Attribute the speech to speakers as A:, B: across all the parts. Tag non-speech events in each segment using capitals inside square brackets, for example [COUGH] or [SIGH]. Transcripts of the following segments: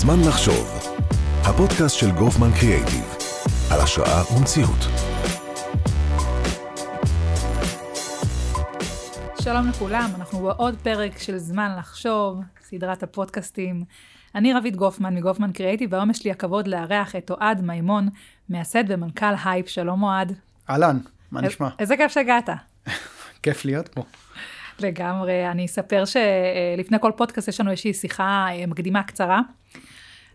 A: זמן לחשוב, הפודקאסט של גופמן קריאייטיב, על השראה ומציאות.
B: שלום לכולם, אנחנו בעוד פרק של זמן לחשוב, סדרת הפודקאסטים. אני רוית גופמן מגופמן קריאייטיב, והיום יש לי הכבוד לארח את אוהד מימון, מייסד ומנכ"ל הייפ. שלום אוהד.
C: אהלן, מה נשמע?
B: איזה כיף שהגעת.
C: כיף להיות פה.
B: לגמרי. אני אספר שלפני כל פודקאסט יש לנו איזושהי שיחה אה, מקדימה קצרה,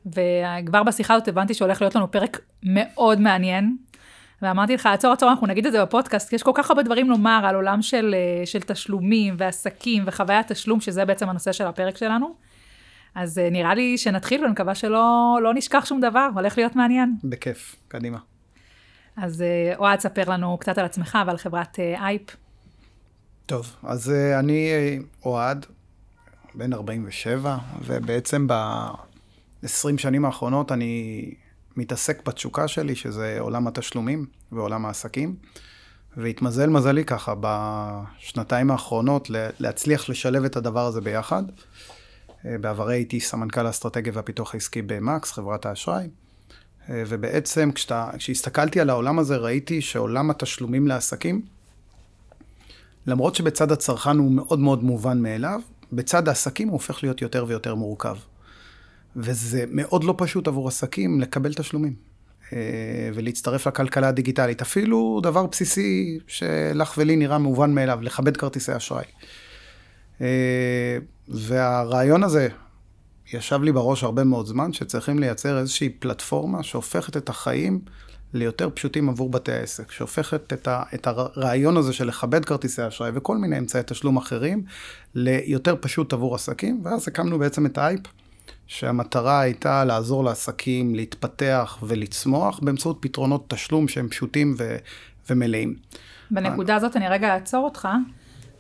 B: וכבר בשיחה הזאת הבנתי שהולך להיות לנו פרק מאוד מעניין. ואמרתי לך, עצור, עצור, אנחנו נגיד את זה בפודקאסט, כי יש כל כך הרבה דברים לומר על עולם של, אה, של תשלומים ועסקים וחוויית תשלום, שזה בעצם הנושא של הפרק שלנו. אז אה, נראה לי שנתחיל, ואני מקווה שלא לא נשכח שום דבר, הולך להיות מעניין.
C: בכיף, קדימה.
B: אז אוהד, ספר לנו קצת על עצמך ועל חברת אייפ.
C: טוב, אז uh, אני אה, אוהד, בן 47, ובעצם ב-20 שנים האחרונות אני מתעסק בתשוקה שלי, שזה עולם התשלומים ועולם העסקים. והתמזל מזלי ככה בשנתיים האחרונות להצליח לשלב את הדבר הזה ביחד. אה, בעברי הייתי סמנכ"ל האסטרטגיה והפיתוח העסקי במקס, חברת האשראי. ובעצם כשאתה, כשהסתכלתי על העולם הזה ראיתי שעולם התשלומים לעסקים למרות שבצד הצרכן הוא מאוד מאוד מובן מאליו, בצד העסקים הוא הופך להיות יותר ויותר מורכב. וזה מאוד לא פשוט עבור עסקים לקבל תשלומים אה, ולהצטרף לכלכלה הדיגיטלית. אפילו דבר בסיסי שלך ולי נראה מובן מאליו, לכבד כרטיסי אשראי. אה, והרעיון הזה ישב לי בראש הרבה מאוד זמן, שצריכים לייצר איזושהי פלטפורמה שהופכת את החיים ליותר פשוטים עבור בתי העסק, שהופכת את, ה, את הרעיון הזה של לכבד כרטיסי אשראי וכל מיני אמצעי תשלום אחרים ליותר פשוט עבור עסקים, ואז הקמנו בעצם את האייפ, שהמטרה הייתה לעזור לעסקים להתפתח ולצמוח באמצעות פתרונות תשלום שהם פשוטים ו, ומלאים.
B: בנקודה הזאת אני רגע אעצור אותך.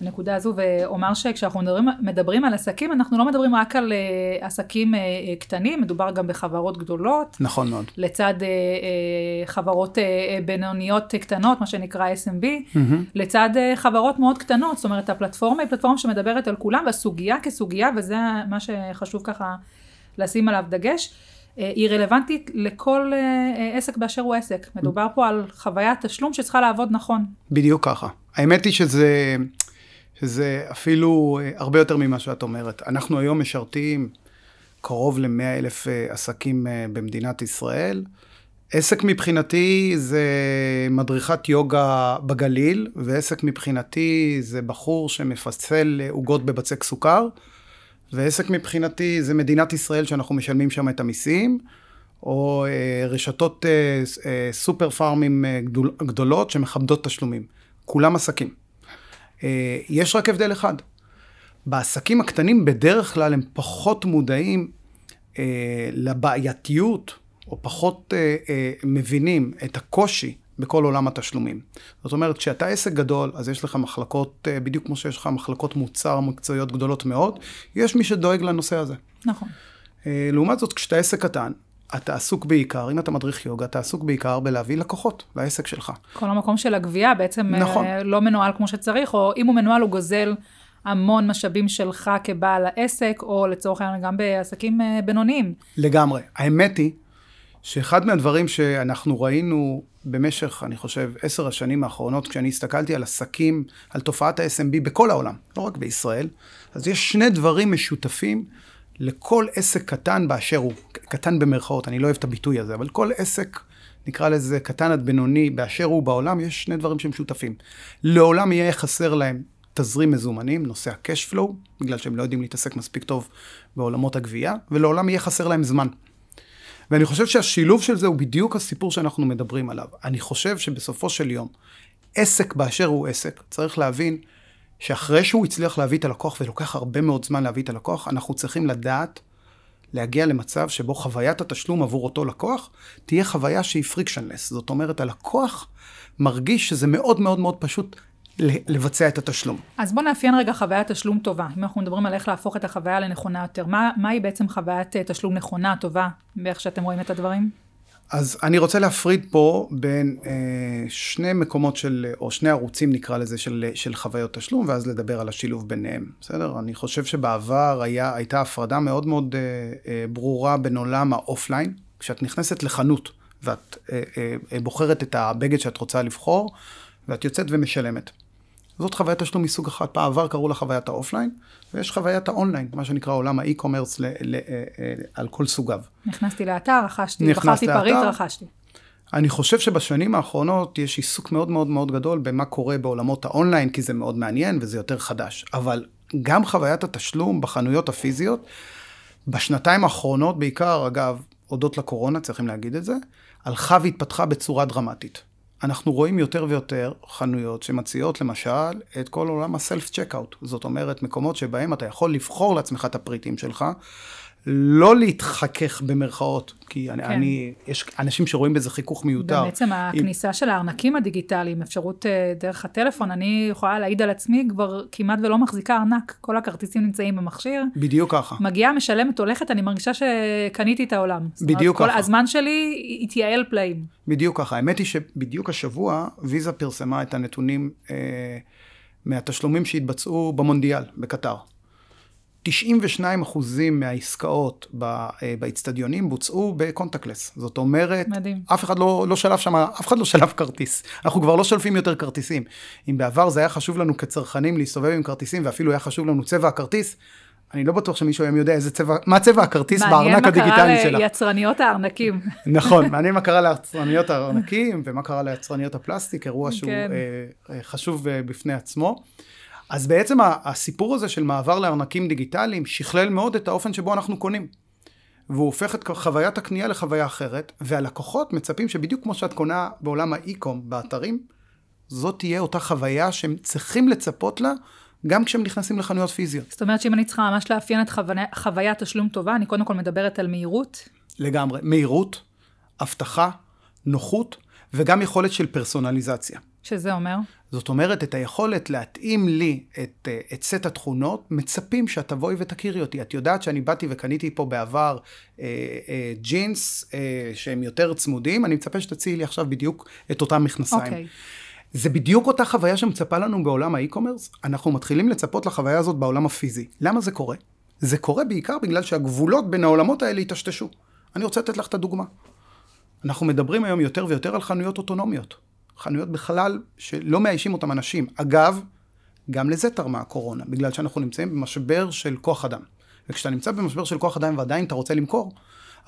B: הנקודה הזו ואומר שכשאנחנו מדברים, מדברים על עסקים, אנחנו לא מדברים רק על uh, עסקים uh, קטנים, מדובר גם בחברות גדולות.
C: נכון מאוד.
B: לצד uh, uh, חברות uh, בינוניות קטנות, מה שנקרא SMB, mm-hmm. לצד uh, חברות מאוד קטנות, זאת אומרת, הפלטפורמה היא פלטפורמה שמדברת על כולם, והסוגיה כסוגיה, וזה מה שחשוב ככה לשים עליו דגש. היא רלוונטית לכל עסק באשר הוא עסק. מדובר פה על חוויית תשלום שצריכה לעבוד נכון.
C: בדיוק ככה. האמת היא שזה, שזה אפילו אה, הרבה יותר ממה שאת אומרת. אנחנו היום משרתים קרוב ל-100 אלף אה, עסקים אה, במדינת ישראל. עסק מבחינתי זה מדריכת יוגה בגליל, ועסק מבחינתי זה בחור שמפצל עוגות בבצק סוכר, ועסק מבחינתי זה מדינת ישראל שאנחנו משלמים שם את המיסים, או רשתות סופר פארמים גדול, גדולות שמכבדות תשלומים. כולם עסקים. אה, יש רק הבדל אחד. בעסקים הקטנים בדרך כלל הם פחות מודעים אה, לבעייתיות, או פחות אה, אה, מבינים את הקושי בכל עולם התשלומים. זאת אומרת, כשאתה עסק גדול, אז יש לך מחלקות, אה, בדיוק כמו שיש לך מחלקות מוצר מקצועיות גדולות מאוד, יש מי שדואג לנושא הזה.
B: נכון.
C: אה, לעומת זאת, כשאתה עסק קטן, אתה עסוק בעיקר, אם אתה מדריך יוגה, אתה עסוק בעיקר בלהביא לקוחות לעסק שלך.
B: כל המקום של הגבייה בעצם נכון. אה, לא מנוהל כמו שצריך, או אם הוא מנוהל הוא גוזל המון משאבים שלך כבעל העסק, או לצורך העניין גם בעסקים אה, בינוניים.
C: לגמרי. האמת היא שאחד מהדברים שאנחנו ראינו במשך, אני חושב, עשר השנים האחרונות, כשאני הסתכלתי על עסקים, על תופעת ה-SMB בכל העולם, לא רק בישראל, אז יש שני דברים משותפים לכל עסק קטן באשר הוא, קטן במרכאות, אני לא אוהב את הביטוי הזה, אבל כל עסק, נקרא לזה קטן עד בינוני, באשר הוא בעולם, יש שני דברים שהם שותפים. לעולם יהיה חסר להם תזרים מזומנים, נושא ה-cash flow, בגלל שהם לא יודעים להתעסק מספיק טוב בעולמות הגבייה, ולעולם יהיה חסר להם זמן. ואני חושב שהשילוב של זה הוא בדיוק הסיפור שאנחנו מדברים עליו. אני חושב שבסופו של יום, עסק באשר הוא עסק, צריך להבין שאחרי שהוא הצליח להביא את הלקוח, ולוקח הרבה מאוד זמן להביא את הלקוח, אנחנו צריכים לדעת להגיע למצב שבו חוויית התשלום עבור אותו לקוח תהיה חוויה שהיא פריקשנלס. זאת אומרת, הלקוח מרגיש שזה מאוד מאוד מאוד פשוט לבצע את התשלום.
B: אז בוא נאפיין רגע חוויית תשלום טובה. אם אנחנו מדברים על איך להפוך את החוויה לנכונה יותר, מה, מהי בעצם חוויית אה, תשלום נכונה, טובה, באיך שאתם רואים את הדברים?
C: אז אני רוצה להפריד פה בין אה, שני מקומות של, או שני ערוצים נקרא לזה, של, של חוויות תשלום, ואז לדבר על השילוב ביניהם, בסדר? אני חושב שבעבר היה, הייתה הפרדה מאוד מאוד אה, אה, ברורה בין עולם האופליין, כשאת נכנסת לחנות ואת אה, אה, בוחרת את הבגד שאת רוצה לבחור, ואת יוצאת ומשלמת. זאת חוויית תשלום מסוג אחד. בעבר קראו לה חוויית האופליין, ויש חוויית האונליין, מה שנקרא עולם ה e-commerce אה, אה, על כל סוגיו.
B: נכנסתי לאתר, רכשתי, בחרתי פריט, רכשתי.
C: אני חושב שבשנים האחרונות יש עיסוק מאוד מאוד מאוד גדול במה קורה בעולמות האונליין, כי זה מאוד מעניין וזה יותר חדש. אבל גם חוויית התשלום בחנויות הפיזיות, בשנתיים האחרונות בעיקר, אגב, הודות לקורונה, צריכים להגיד את זה, הלכה והתפתחה בצורה דרמטית. אנחנו רואים יותר ויותר חנויות שמציעות למשל את כל עולם הסלף צ'קאוט. זאת אומרת, מקומות שבהם אתה יכול לבחור לעצמך את הפריטים שלך, לא להתחכך במרכאות, כי אני, כן. אני, יש אנשים שרואים בזה חיכוך מיותר.
B: בעצם הכניסה עם... של הארנקים הדיגיטליים, אפשרות אה, דרך הטלפון, אני יכולה להעיד על עצמי, כבר כמעט ולא מחזיקה ארנק, כל הכרטיסים נמצאים במכשיר.
C: בדיוק ככה.
B: מגיעה, משלמת, הולכת, אני מרגישה שקניתי את העולם.
C: בדיוק ככה.
B: כל הזמן שלי התייעל פלאים.
C: בדיוק ככה. האמת היא שבדיוק השבוע, ויזה פרסמה את הנתונים אה, מהתשלומים שהתבצעו במונדיאל, בקטר. 92 אחוזים מהעסקאות אה, באיצטדיונים בוצעו בקונטקלס. זאת אומרת, מדהים. אף אחד לא, לא שלף שם, אף אחד לא שלף כרטיס. אנחנו כבר לא שולפים יותר כרטיסים. אם בעבר זה היה חשוב לנו כצרכנים להסתובב עם כרטיסים, ואפילו היה חשוב לנו צבע הכרטיס, אני לא בטוח שמישהו היום יודע איזה צבע, מה צבע הכרטיס בארנק הדיגיטלי שלה.
B: מעניין מה קרה ליצרניות הארנקים. [LAUGHS]
C: נכון, מעניין מה קרה ליצרניות הארנקים ומה קרה ליצרניות הפלסטיק, אירוע שהוא כן. אה, אה, חשוב בפני עצמו. אז בעצם הסיפור הזה של מעבר לארנקים דיגיטליים שכלל מאוד את האופן שבו אנחנו קונים. והוא הופך את חוויית הקנייה לחוויה אחרת, והלקוחות מצפים שבדיוק כמו שאת קונה בעולם האי-קום באתרים, זאת תהיה אותה חוויה שהם צריכים לצפות לה גם כשהם נכנסים לחנויות פיזיות.
B: זאת אומרת שאם אני צריכה ממש לאפיין את חוויה, חוויית תשלום טובה, אני קודם כל מדברת על מהירות?
C: לגמרי. מהירות, אבטחה, נוחות, וגם יכולת של פרסונליזציה.
B: שזה אומר?
C: זאת אומרת, את היכולת להתאים לי את, אה, את סט התכונות, מצפים שאת תבואי ותכירי אותי. את יודעת שאני באתי וקניתי פה בעבר אה, אה, ג'ינס אה, שהם יותר צמודים, אני מצפה שתציעי לי עכשיו בדיוק את אותם מכנסיים. אוקיי. זה בדיוק אותה חוויה שמצפה לנו בעולם האי-קומרס. אנחנו מתחילים לצפות לחוויה הזאת בעולם הפיזי. למה זה קורה? זה קורה בעיקר בגלל שהגבולות בין העולמות האלה היטשטשו. אני רוצה לתת לך את הדוגמה. אנחנו מדברים היום יותר ויותר על חנויות אוטונומיות. חנויות בכלל שלא מאיישים אותם אנשים. אגב, גם לזה תרמה הקורונה, בגלל שאנחנו נמצאים במשבר של כוח אדם. וכשאתה נמצא במשבר של כוח אדם ועדיין אתה רוצה למכור,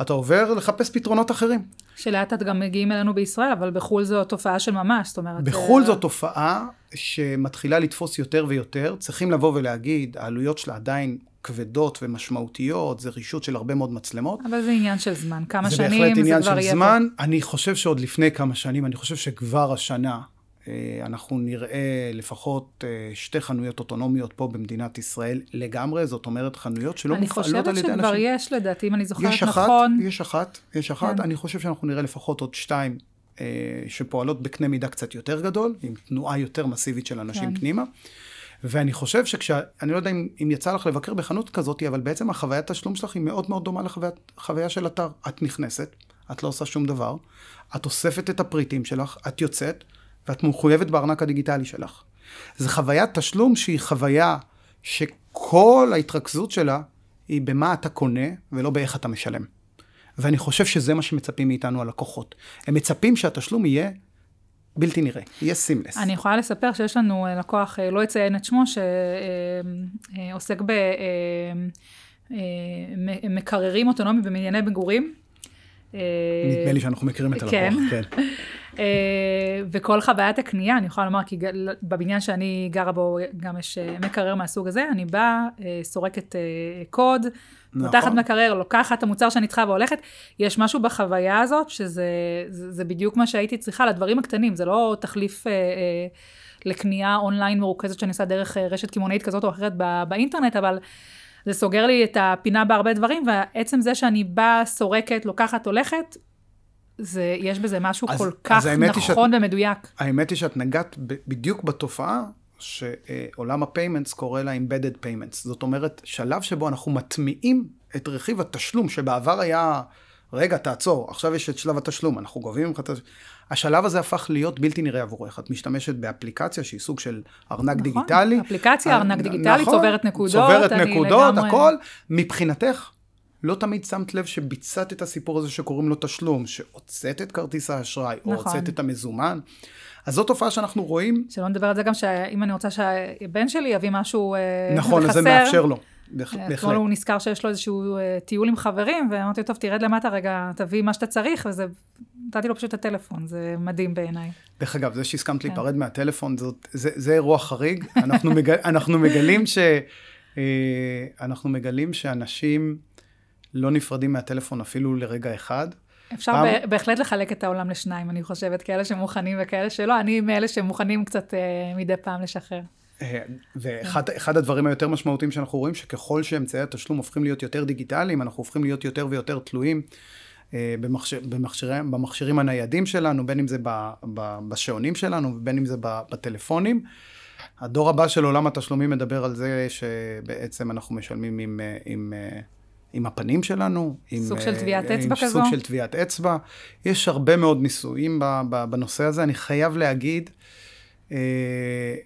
C: אתה עובר לחפש פתרונות אחרים.
B: שלאט לאט גם מגיעים אלינו בישראל, אבל בחו"ל זו תופעה של ממש, זאת אומרת...
C: בחו"ל זו תופעה שמתחילה לתפוס יותר ויותר. צריכים לבוא ולהגיד, העלויות שלה עדיין כבדות ומשמעותיות, זה רישות של הרבה מאוד מצלמות.
B: אבל זה עניין של זמן, כמה
C: זה
B: שנים זה כבר יהיה.
C: זה בהחלט עניין של זמן. פה. אני חושב שעוד לפני כמה שנים, אני חושב שכבר השנה אה, אנחנו נראה לפחות אה, שתי חנויות אוטונומיות פה במדינת ישראל לגמרי, זאת אומרת חנויות שלא מופעלות על ידי אנשים.
B: אני חושבת שכבר יש, לדעתי, אם אני זוכרת יש אחת, נכון.
C: יש אחת, יש אחת, כן. אני חושב שאנחנו נראה לפחות עוד שתיים אה, שפועלות בקנה מידה קצת יותר גדול, עם תנועה יותר מסיבית של אנשים כן. פנימה. ואני חושב שכש... אני לא יודע אם, אם יצא לך לבקר בחנות כזאת, אבל בעצם החוויית תשלום שלך היא מאוד מאוד דומה לחוויה של אתר. את נכנסת, את לא עושה שום דבר, את אוספת את הפריטים שלך, את יוצאת, ואת מחויבת בארנק הדיגיטלי שלך. זו חוויית תשלום שהיא חוויה שכל ההתרכזות שלה היא במה אתה קונה ולא באיך אתה משלם. ואני חושב שזה מה שמצפים מאיתנו הלקוחות. הם מצפים שהתשלום יהיה בלתי נראה, יהיה סימלס.
B: אני יכולה לספר שיש לנו אה, לקוח, אה, לא אציין את שמו, שעוסק במקררים אה, אוטונומיים במנייני מגורים.
C: נדמה לי שאנחנו מכירים את הלקוח, כן. כן. [LAUGHS]
B: וכל חוויית הקנייה, אני יכולה לומר, כי בבניין שאני גרה בו גם יש מקרר מהסוג הזה, אני באה, סורקת קוד, נכון. פותחת מקרר, לוקחת את המוצר שאני צריכה והולכת. יש משהו בחוויה הזאת, שזה זה, זה בדיוק מה שהייתי צריכה לדברים הקטנים, זה לא תחליף אה, אה, לקנייה אונליין מרוכזת שאני עושה דרך אה, רשת קמעונאית כזאת או אחרת בא, באינטרנט, אבל זה סוגר לי את הפינה בהרבה דברים, ועצם זה שאני באה, סורקת, לוקחת, הולכת, זה, יש בזה משהו אז, כל כך נכון שאת, ומדויק.
C: האמת היא שאת נגעת בדיוק בתופעה שעולם ה payments קורא לה Embedded Payments. זאת אומרת, שלב שבו אנחנו מטמיעים את רכיב התשלום, שבעבר היה רגע, תעצור, עכשיו יש את שלב התשלום, אנחנו גובים ממך את התשלום. השלב הזה הפך להיות בלתי נראה עבורך. את משתמשת באפליקציה שהיא סוג של ארנק
B: נכון,
C: דיגיטלי.
B: אפליקציה, ארנק דיגיטלי,
C: נכון,
B: צוברת נקודות,
C: צוברת נקודות,
B: לגמרי-
C: הכל. מבחינתך, לא תמיד שמת לב שביצעת את הסיפור הזה שקוראים לו תשלום, שהוצאת את כרטיס האשראי, או
B: נכון.
C: הוצאת את המזומן. אז זאת תופעה שאנחנו רואים,
B: שלא נדבר על זה גם שאם אני רוצה שהבן שלי יביא משהו אה,
C: נכון, אז זה מאפשר לו.
B: אה,
C: בהחלט.
B: אתמול הוא נזכר שיש לו איזשהו אה, טיול עם חברים, ואמרתי לו, טוב, תרד למטה רגע, תביא מה שאתה צריך, וזה, נתתי לו פשוט את הטלפון, זה מדהים בעיניי.
C: דרך אגב, זה שהסכמת
B: כן.
C: להיפרד מהטלפון, זאת, זה, זה אירוע חריג. אנחנו, מג, [LAUGHS] אנחנו מגלים ש... אנחנו מגלים שאנשים לא נפרדים מהטלפון אפילו לרגע אחד.
B: אפשר
C: פעם-
B: בהחלט לחלק את העולם לשניים, אני חושבת, כאלה שמוכנים וכאלה שלא, אני מאלה שמוכנים קצת אה, מדי פעם לשחרר.
C: אה, ואחד אחד הדברים היותר משמעותיים שאנחנו רואים, שככל שאמצעי התשלום הופכים להיות יותר דיגיטליים, אנחנו הופכים להיות יותר ויותר תלויים אה, במכשיר, במכשירי, במכשירים הניידים שלנו, בין אם זה ב, ב, בשעונים שלנו ובין אם זה ב, בטלפונים. הדור הבא של עולם התשלומים מדבר על זה שבעצם אנחנו משלמים עם, אה, עם, אה, עם הפנים שלנו. עם,
B: סוג של
C: אה,
B: טביעת
C: עם
B: אצבע
C: סוג
B: כזו?
C: של טביעת אצבע. יש הרבה מאוד ניסויים בנושא הזה. אני חייב להגיד אה,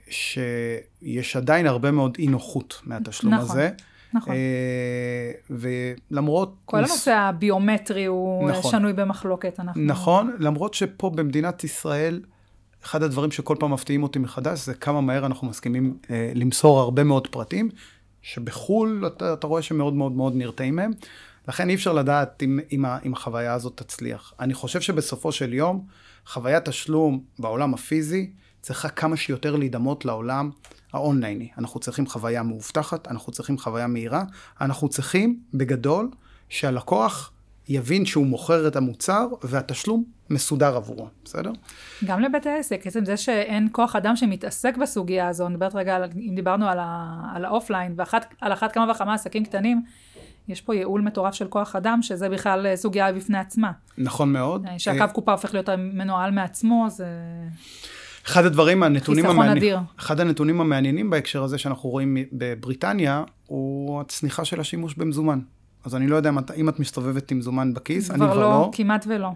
C: שיש עדיין הרבה מאוד אי נוחות מהתשלום
B: נכון,
C: הזה.
B: נכון.
C: אה, ולמרות...
B: כל
C: ניס-
B: הנושא הביומטרי הוא
C: נכון.
B: שנוי במחלוקת, אנחנו...
C: נכון, למרות שפה במדינת ישראל, אחד הדברים שכל פעם מפתיעים אותי מחדש, זה כמה מהר אנחנו מסכימים אה, למסור הרבה מאוד פרטים, שבחו"ל אתה, אתה רואה שמאוד מאוד מאוד נרתעים מהם. לכן אי אפשר לדעת אם, אם, אם החוויה הזאת תצליח. אני חושב שבסופו של יום, חוויית תשלום בעולם הפיזי צריכה כמה שיותר להידמות לעולם האונלייני. אנחנו צריכים חוויה מאובטחת, אנחנו צריכים חוויה מהירה, אנחנו צריכים, בגדול, שהלקוח יבין שהוא מוכר את המוצר והתשלום מסודר עבורו, בסדר?
B: גם לבית העסק, עצם זה שאין כוח אדם שמתעסק בסוגיה הזו, אני מדברת רגע, על- אם דיברנו על, ה, על האופליין, ועל אחת כמה וכמה עסקים קטנים, יש פה ייעול מטורף של כוח אדם, שזה בכלל אה, סוגיה בפני עצמה.
C: נכון מאוד.
B: אה, שהקו קופה הופך להיות מנוהל מעצמו, זה...
C: אחד הדברים, הנתונים המעניינים. אחד הנתונים המעניינים בהקשר הזה שאנחנו רואים בבריטניה, הוא הצניחה של השימוש במזומן. אז אני לא יודע אם את- אם את מסתובבת עם מזומן בכיס, אני
B: כבר
C: כבר
B: לא,
C: לא.
B: כמעט ולא.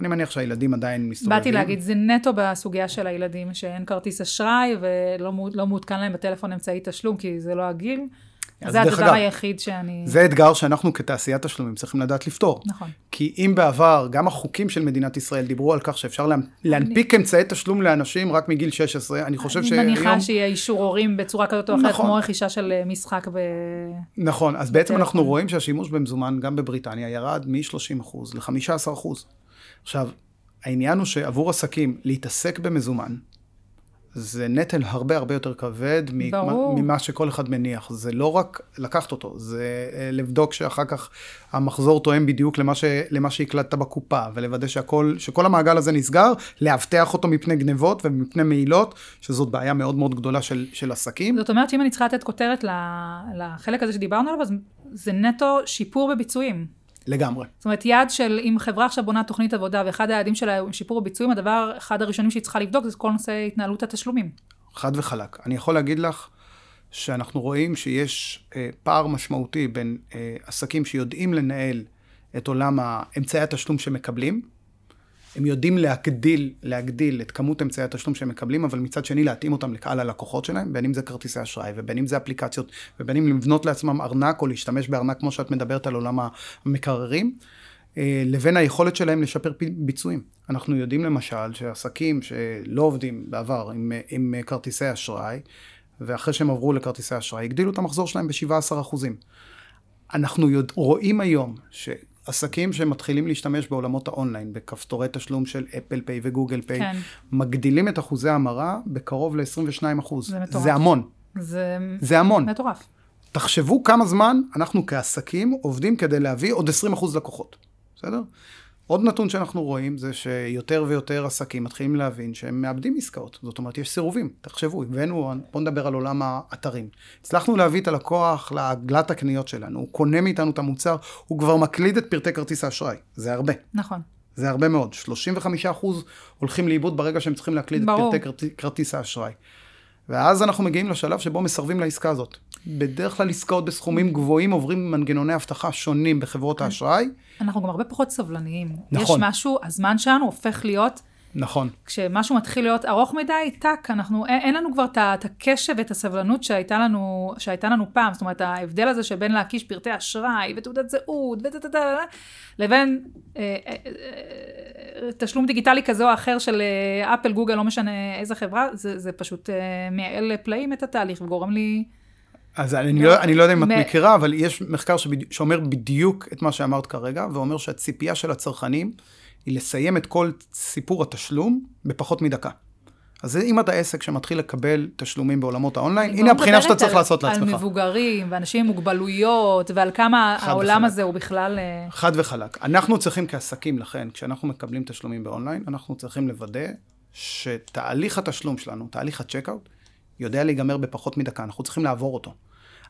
C: אני מניח שהילדים עדיין מסתובבים.
B: באתי להגיד, זה נטו בסוגיה של הילדים, שאין כרטיס אשראי ולא לא מעודכן להם בטלפון אמצעי תשלום, כי זה לא הגיל. זה הדבר
C: אגב,
B: היחיד שאני...
C: זה אתגר שאנחנו כתעשיית תשלומים צריכים לדעת לפתור.
B: נכון.
C: כי אם בעבר, גם החוקים של מדינת ישראל דיברו על כך שאפשר לה- להנפיק אמצעי תשלום לאנשים רק מגיל 16, אני חושב
B: אני
C: שהיום...
B: מניחה שיהיה אישור הורים בצורה כזאת או אחרת,
C: נכון.
B: כמו רכישה של אה, משחק ב...
C: נכון, אז בעצם. אנחנו רואים שהשימוש במזומן גם בבריטניה ירד מ-30% ל-15%. עכשיו, העניין הוא שעבור עסקים להתעסק במזומן, זה נטל הרבה הרבה יותר כבד
B: ברור.
C: ממה שכל אחד מניח. זה לא רק לקחת אותו, זה אה, לבדוק שאחר כך המחזור תואם בדיוק למה, ש, למה שהקלטת בקופה, ולוודא שהכל, שכל המעגל הזה נסגר, לאבטח אותו מפני גנבות ומפני מעילות, שזאת בעיה מאוד מאוד גדולה של, של עסקים.
B: זאת אומרת שאם אני צריכה לתת כותרת לחלק הזה שדיברנו עליו, אז זה נטו שיפור בביצועים.
C: לגמרי.
B: זאת אומרת, יעד של, אם חברה עכשיו בונה תוכנית עבודה, ואחד היעדים שלה הוא שיפור בביצועים, הדבר, אחד הראשונים שהיא צריכה לבדוק, זה כל נושא התנהלות התשלומים.
C: חד וחלק. אני יכול להגיד לך שאנחנו רואים שיש אה, פער משמעותי בין אה, עסקים שיודעים לנהל את עולם אמצעי התשלום שמקבלים. הם יודעים להגדיל, להגדיל את כמות אמצעי התשלום שהם מקבלים, אבל מצד שני להתאים אותם לקהל הלקוחות שלהם, בין אם זה כרטיסי אשראי, ובין אם זה אפליקציות, ובין אם לבנות לעצמם ארנק, או להשתמש בארנק כמו שאת מדברת על עולם המקררים, אה, לבין היכולת שלהם לשפר ביצועים. אנחנו יודעים למשל שעסקים שלא עובדים בעבר עם, עם כרטיסי אשראי, ואחרי שהם עברו לכרטיסי אשראי, הגדילו את המחזור שלהם ב-17 אחוזים. אנחנו יודע, רואים היום שעסקים שמתחילים להשתמש בעולמות האונליין, בכפתורי תשלום של אפל פיי וגוגל פיי,
B: כן.
C: מגדילים את אחוזי ההמרה בקרוב ל-22 אחוז.
B: זה מטורף.
C: זה המון,
B: זה
C: זה המון.
B: מטורף.
C: תחשבו כמה זמן אנחנו כעסקים עובדים כדי להביא עוד 20 אחוז לקוחות, בסדר? עוד נתון שאנחנו רואים זה שיותר ויותר עסקים מתחילים להבין שהם מאבדים עסקאות. זאת אומרת, יש סירובים. תחשבו, הבאנו, בואו נדבר על עולם האתרים. הצלחנו להביא את הלקוח לעגלת הקניות שלנו, הוא קונה מאיתנו את המוצר, הוא כבר מקליד את פרטי כרטיס האשראי. זה הרבה.
B: נכון.
C: זה הרבה מאוד. 35% הולכים לאיבוד ברגע שהם צריכים להקליד
B: ברור.
C: את פרטי כרטיס, האשראי. ואז אנחנו מגיעים לשלב שבו מסרבים לעסקה הזאת. בדרך כלל עסקאות בסכומים גבוהים עוברים מנגנוני אבטחה שונים בחברות האשראי.
B: אנחנו גם הרבה פחות סבלניים.
C: נכון.
B: יש משהו, הזמן שלנו הופך להיות,
C: נכון.
B: כשמשהו מתחיל להיות ארוך מדי, טאק, אנחנו, אין, אין לנו כבר את הקשב ואת הסבלנות שהייתה לנו, שהייתה לנו פעם. זאת אומרת, ההבדל הזה שבין להקיש פרטי אשראי ותעודת זהות וטטטטט, לבין אה, אה, אה, תשלום דיגיטלי כזה או אחר של אפל, גוגל, לא משנה איזה חברה, זה, זה פשוט מייעל פלאים את התהליך וגורם לי...
C: אז אני לא, אני לא יודע אם את מכירה, אבל יש מחקר שבדי, שאומר בדיוק את מה שאמרת כרגע, ואומר שהציפייה של הצרכנים היא לסיים את כל סיפור התשלום בפחות מדקה. אז אם אתה עסק שמתחיל לקבל תשלומים בעולמות האונליין, הנה
B: כבר
C: הבחינה שאתה צריך
B: על-
C: לעשות
B: על
C: לעצמך.
B: מבוגרים ואנשים עם מוגבלויות, ועל כמה העולם
C: וחלק.
B: הזה הוא בכלל... אה,
C: חד וחלק. אנחנו צריכים כעסקים, לכן, כשאנחנו מקבלים תשלומים באונליין, אנחנו צריכים לוודא שתהליך התשלום שלנו, תהליך הצ'קאוט, יודע להיגמר בפחות מדקה, אנחנו צריכים לעבור אותו.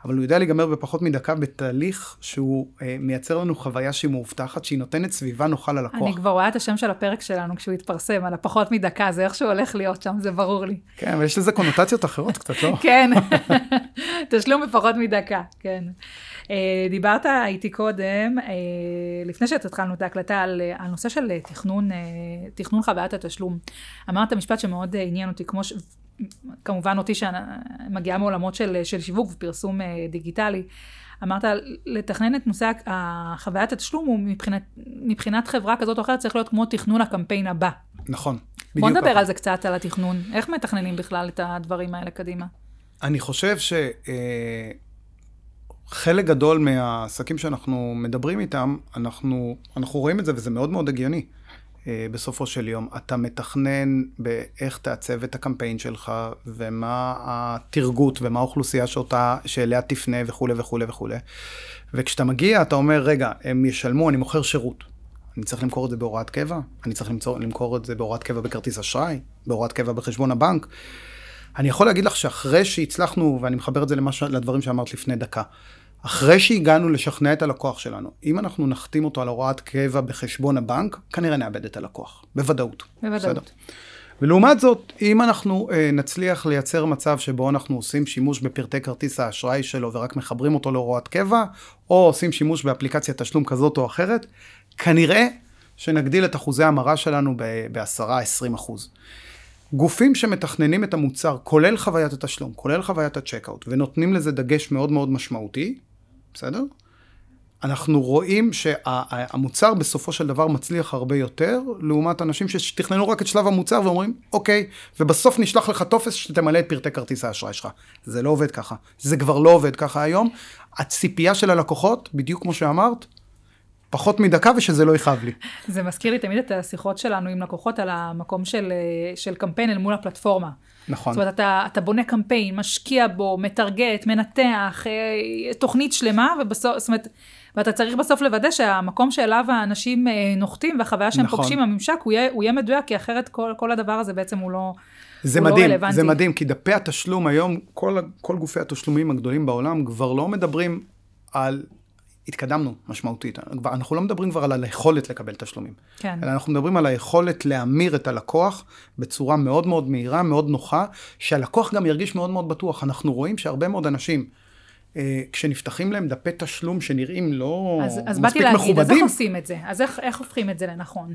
C: אבל הוא יודע להיגמר בפחות מדקה בתהליך שהוא אה, מייצר לנו חוויה שהיא מאובטחת, שהיא נותנת סביבה נוחה ללקוח.
B: אני כבר רואה את השם של הפרק שלנו כשהוא יתפרסם, על הפחות מדקה, זה איך שהוא הולך להיות שם, זה ברור לי.
C: כן, אבל יש לזה קונוטציות אחרות קצת, לא? [LAUGHS]
B: כן, [LAUGHS] תשלום בפחות מדקה, כן. אה, דיברת איתי קודם, אה, לפני שהתחלנו את ההקלטה, על, אה, על נושא של אה, תכנון, אה, תכנון חוויית התשלום. אמרת משפט שמאוד אה, עניין אותי, כמו ש... כמובן אותי שמגיעה מעולמות של, של שיווק ופרסום אה, דיגיטלי. אמרת, לתכנן את נושא החוויית התשלום הוא מבחינת, מבחינת חברה כזאת או אחרת צריך להיות כמו תכנון הקמפיין הבא.
C: נכון.
B: בוא נדבר
C: ככה.
B: על זה קצת, על התכנון. איך מתכננים בכלל את הדברים האלה קדימה?
C: אני חושב שחלק גדול מהעסקים שאנחנו מדברים איתם, אנחנו, אנחנו רואים את זה וזה מאוד מאוד הגיוני. אה, בסופו של יום, אתה מתכנן באיך תעצב את הקמפיין שלך, ומה התרגות, ומה האוכלוסייה שאותה, שאליה תפנה וכולי וכולי וכולי. וכשאתה מגיע, אתה אומר, רגע, הם ישלמו, אני מוכר שירות. אני צריך למכור את זה בהוראת קבע? אני צריך למצוא, למכור את זה בהוראת קבע בכרטיס אשראי? בהוראת קבע בחשבון הבנק? אני יכול להגיד לך שאחרי שהצלחנו, ואני מחבר את זה למש... לדברים שאמרת לפני דקה, אחרי שהגענו לשכנע את הלקוח שלנו, אם אנחנו נחתים אותו על הוראת קבע בחשבון הבנק, כנראה נאבד את הלקוח, בוודאות.
B: בוודאות.
C: בסדר? ולעומת זאת, אם אנחנו אה, נצליח לייצר מצב שבו אנחנו עושים שימוש בפרטי כרטיס האשראי שלו ורק מחברים אותו להוראת קבע, או עושים שימוש באפליקציית תשלום כזאת או אחרת, כנראה שנגדיל את אחוזי ההמרה שלנו ב-10-20 אחוז. גופים שמתכננים את המוצר, כולל חוויית התשלום, כולל חוויית ה checkout, ונותנים לזה דגש מאוד מאוד משמעותי, בסדר? אנחנו רואים שהמוצר בסופו של דבר מצליח הרבה יותר, לעומת אנשים שתכננו רק את שלב המוצר ואומרים, אוקיי, ובסוף נשלח לך טופס שתמלא את פרטי כרטיס האשראי שלך. זה לא עובד ככה. זה כבר לא עובד ככה היום. הציפייה של הלקוחות, בדיוק כמו שאמרת, פחות מדקה ושזה לא יכאב לי.
B: זה מזכיר לי תמיד את השיחות שלנו עם לקוחות על המקום של, אה, של קמפיין אל מול הפלטפורמה.
C: נכון.
B: זאת אומרת, אתה, אתה בונה קמפיין, משקיע בו, מטרגט, מנתח, אה, תוכנית שלמה, ובסוף, זאת אומרת, ואתה צריך בסוף לוודא שהמקום שאליו האנשים אה, נוחתים והחוויה שהם
C: נכון.
B: פוגשים, הממשק, הוא יהיה, הוא יהיה מדויק, כי אחרת כל, כל הדבר הזה בעצם הוא לא,
C: זה
B: הוא לא
C: מדהים,
B: רלוונטי.
C: זה מדהים, כי דפי התשלום היום, כל, כל גופי התשלומים הגדולים בעולם כבר לא מדברים על, התקדמנו משמעותית, אנחנו לא מדברים כבר על היכולת לקבל תשלומים,
B: כן.
C: אלא אנחנו מדברים על היכולת להמיר את הלקוח בצורה מאוד מאוד מהירה, מאוד נוחה, שהלקוח גם ירגיש מאוד מאוד בטוח. אנחנו רואים שהרבה מאוד אנשים, אה, כשנפתחים להם דפי תשלום שנראים לא
B: אז, אז באתי
C: מספיק
B: להגיד, אז איך
C: מכובדים,
B: עושים את זה? אז איך, איך הופכים את זה לנכון?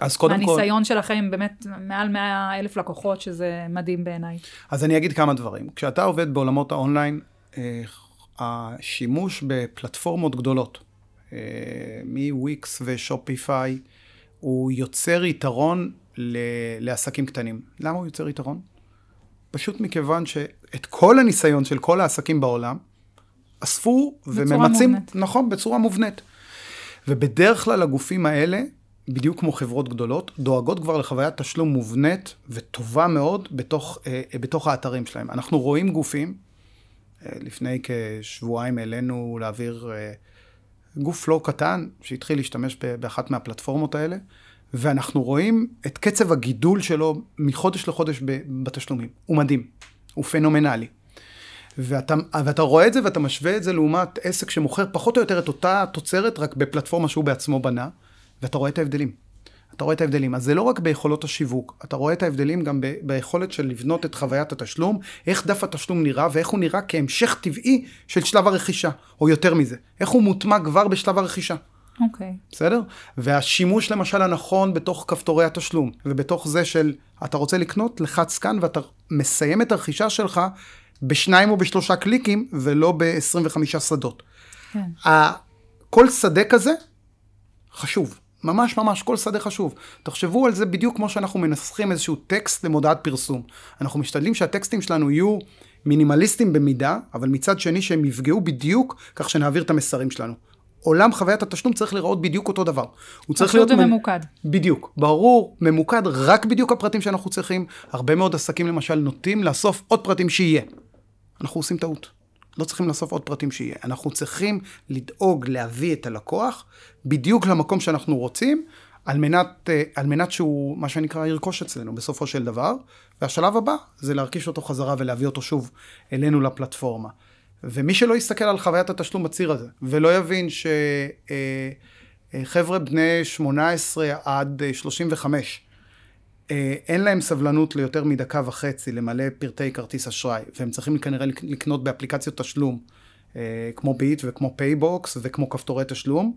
C: אז קודם כל...
B: מהניסיון שלכם, באמת, מעל 100 אלף לקוחות, שזה מדהים בעיניי.
C: אז אני אגיד כמה דברים. כשאתה עובד בעולמות האונליין, אה, השימוש בפלטפורמות גדולות, אה, מוויקס ושופיפיי, הוא יוצר יתרון ל- לעסקים קטנים. למה הוא יוצר יתרון? פשוט מכיוון שאת כל הניסיון של כל העסקים בעולם, אספו וממצים,
B: מובנית.
C: נכון, בצורה מובנית. ובדרך כלל הגופים האלה, בדיוק כמו חברות גדולות, דואגות כבר לחוויית תשלום מובנית וטובה מאוד בתוך, אה, בתוך האתרים שלהם. אנחנו רואים גופים, לפני כשבועיים העלינו להעביר אה, גוף לא קטן שהתחיל להשתמש באחת מהפלטפורמות האלה, ואנחנו רואים את קצב הגידול שלו מחודש לחודש בתשלומים. הוא מדהים, הוא פנומנלי. ואתה, ואתה רואה את זה ואתה משווה את זה לעומת עסק שמוכר פחות או יותר את אותה תוצרת, רק בפלטפורמה שהוא בעצמו בנה, ואתה רואה את ההבדלים. אתה רואה את ההבדלים. אז זה לא רק ביכולות השיווק, אתה רואה את ההבדלים גם ב- ביכולת של לבנות את חוויית התשלום, איך דף התשלום נראה ואיך הוא נראה כהמשך טבעי של שלב הרכישה, או יותר מזה, איך הוא מוטמע כבר בשלב הרכישה.
B: אוקיי.
C: בסדר? והשימוש למשל הנכון בתוך כפתורי התשלום, ובתוך זה של אתה רוצה לקנות, לחץ כאן ואתה מסיים את הרכישה שלך בשניים או בשלושה קליקים, ולא ב-25 שדות.
B: כן.
C: ה- כל שדה כזה חשוב. ממש ממש, כל שדה חשוב. תחשבו על זה בדיוק כמו שאנחנו מנסחים איזשהו טקסט למודעת פרסום. אנחנו משתדלים שהטקסטים שלנו יהיו מינימליסטים במידה, אבל מצד שני שהם יפגעו בדיוק כך שנעביר את המסרים שלנו. עולם חוויית התשלום צריך להיראות בדיוק אותו דבר. הוא צריך
B: פשוט
C: להיות... מ-
B: וממוקד.
C: בדיוק, ברור, ממוקד רק בדיוק הפרטים שאנחנו צריכים. הרבה מאוד עסקים למשל נוטים לאסוף עוד פרטים שיהיה. אנחנו עושים טעות. לא צריכים לאסוף עוד פרטים שיהיה. אנחנו צריכים לדאוג להביא את הלקוח בדיוק למקום שאנחנו רוצים, על מנת, אה, על מנת שהוא, מה שנקרא, ירכוש אצלנו בסופו של דבר. והשלב הבא זה להרכיש אותו חזרה ולהביא אותו שוב אלינו לפלטפורמה. ומי שלא יסתכל על חוויית התשלום בציר הזה, ולא יבין שחבר'ה בני 18 עד אה, 35, אה, אין להם סבלנות ליותר מדקה וחצי למלא פרטי כרטיס אשראי, והם צריכים כנראה לק- לקנות באפליקציות תשלום, אה, כמו ביט וכמו פייבוקס וכמו כפתורי תשלום.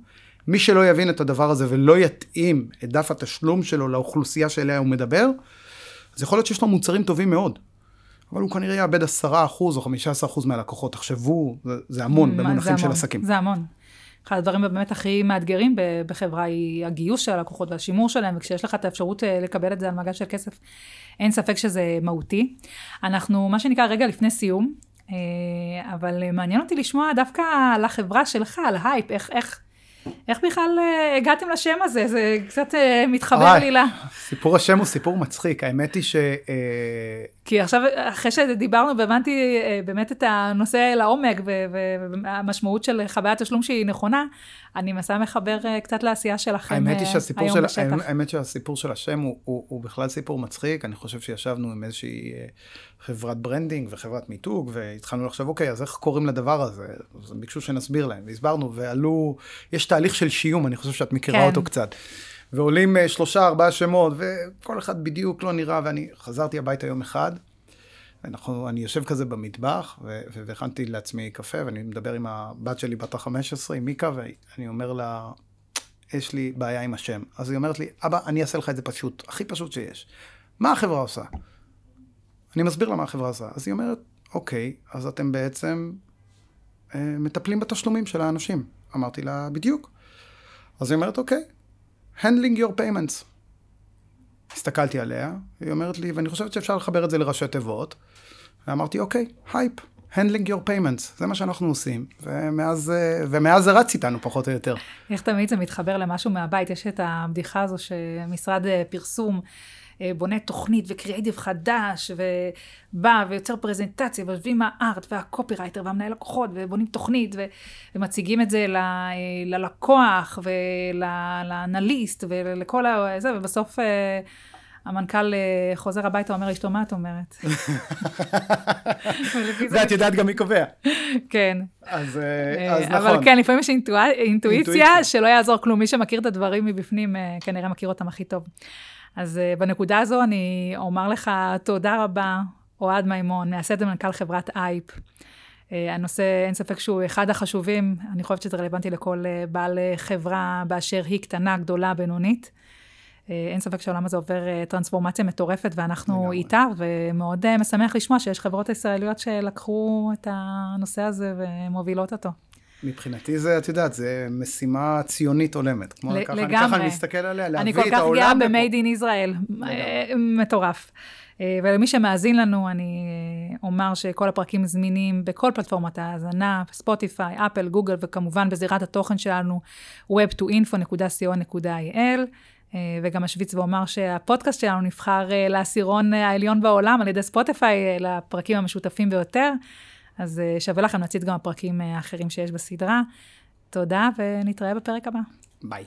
C: מי שלא יבין את הדבר הזה ולא יתאים את דף התשלום שלו לאוכלוסייה שאליה הוא מדבר, אז יכול להיות שיש לו מוצרים טובים מאוד. אבל הוא כנראה יאבד 10% או 15% מהלקוחות. תחשבו, זה, זה המון במונחים
B: זה
C: של עסקים.
B: זה המון. אחד הדברים באמת הכי מאתגרים בחברה היא הגיוס של הלקוחות והשימור שלהם, וכשיש לך את האפשרות אה, לקבל את זה על מעגל של כסף, אין ספק שזה מהותי. אנחנו, מה שנקרא, רגע לפני סיום, אה, אבל מעניין אותי לשמוע דווקא על החברה שלך, על הייפ, איך, איך, איך בכלל אה, הגעתם לשם הזה? זה קצת מתחבר. לי ל...
C: סיפור השם הוא סיפור מצחיק. האמת היא ש...
B: כי עכשיו, אחרי שדיברנו והבנתי אה, באמת את הנושא לעומק והמשמעות של חוויית תשלום שהיא נכונה, אני מנסה מחבר אה, קצת לעשייה שלכם
C: האמת היא
B: אה,
C: שהסיפור
B: היום
C: של,
B: בשטח.
C: האמת שהסיפור של השם הוא, הוא, הוא בכלל סיפור מצחיק. אני חושב שישבנו עם איזושהי חברת branding וחברת מיתוג, והתחלנו לחשוב, אוקיי, אז איך קוראים לדבר הזה? אז הם ביקשו שנסביר להם, והסברנו, ועלו, יש תהליך של שיום, אני חושב שאת מכירה
B: כן.
C: אותו קצת. ועולים אה, שלושה, ארבעה שמות, וכל אחד בדיוק לא נראה, ואני חזרתי הביתה יום אחד, אנחנו, אני יושב כזה במטבח, והכנתי לעצמי קפה, ואני מדבר עם הבת שלי בת ה-15, עם מיקה, ואני אומר לה, יש לי בעיה עם השם. אז היא אומרת לי, אבא, אני אעשה לך את זה פשוט, הכי פשוט שיש. מה החברה עושה? אני מסביר לה מה החברה עושה. אז היא אומרת, אוקיי, אז אתם בעצם אה, מטפלים בתשלומים של האנשים. אמרתי לה, בדיוק. אז היא אומרת, אוקיי, handling your payments. הסתכלתי עליה, היא אומרת לי, ואני חושבת שאפשר לחבר את זה לראשי תיבות. ואמרתי, אוקיי, הייפ, handling your payments, זה מה שאנחנו עושים. ומאז, אה, ומאז זה רץ איתנו, פחות או יותר.
B: איך תמיד זה מתחבר למשהו מהבית? יש את הבדיחה הזו שמשרד אה, פרסום אה, בונה תוכנית וקריאייטיב חדש, ובא ויוצר פרזנטציה, ויושבים הארט והקופירייטר והמנהל לקוחות, ובונים תוכנית, ו- ומציגים את זה ל- ללקוח ולאנליסט ולכל ה... זה, ובסוף... אה, המנכ"ל אה, חוזר הביתה, אומר לאשתו, מה את אומרת? [LAUGHS]
C: ואת יודעת גם מי קובע.
B: כן.
C: אז, אה, אז נכון.
B: אבל כן, לפעמים יש אינטואציה,
C: אינטואיציה.
B: שלא יעזור כלום. מי שמכיר את הדברים מבפנים, אה, כנראה מכיר אותם הכי טוב. אז אה, בנקודה הזו אני אומר לך תודה רבה, אוהד מימון, מייסד ומנכ"ל חברת אייפ. אה, הנושא, אין ספק שהוא אחד החשובים, אני חושבת שזה רלוונטי לכל אה, בעל אה, חברה באשר היא קטנה, גדולה, בינונית. אה, אין ספק שהעולם הזה עובר אה, טרנספורמציה מטורפת, ואנחנו
C: לגמרי.
B: איתה, ומאוד אה, משמח לשמוע שיש חברות ישראליות שלקחו את הנושא הזה ומובילות אותו.
C: מבחינתי זה, את יודעת, זה משימה ציונית הולמת. כמו
B: ל-
C: ככה, אני-
B: לגמרי.
C: ככה אני מסתכל עליה, להביא
B: אני
C: את
B: כל כך
C: העולם
B: גאה. ב-Made in Israel, אה, מטורף. ולמי שמאזין לנו, אני אומר שכל הפרקים זמינים בכל פלטפורמת ההאזנה, ספוטיפיי, אפל, גוגל, וכמובן בזירת התוכן שלנו, web2info.co.il. אה, וגם אשוויץ ואומר שהפודקאסט שלנו נבחר אה, לעשירון אה, העליון בעולם על ידי ספוטיפיי, לפרקים המשותפים ביותר. אז שווה לכם להציץ גם הפרקים האחרים שיש בסדרה. תודה, ונתראה בפרק הבא.
C: ביי.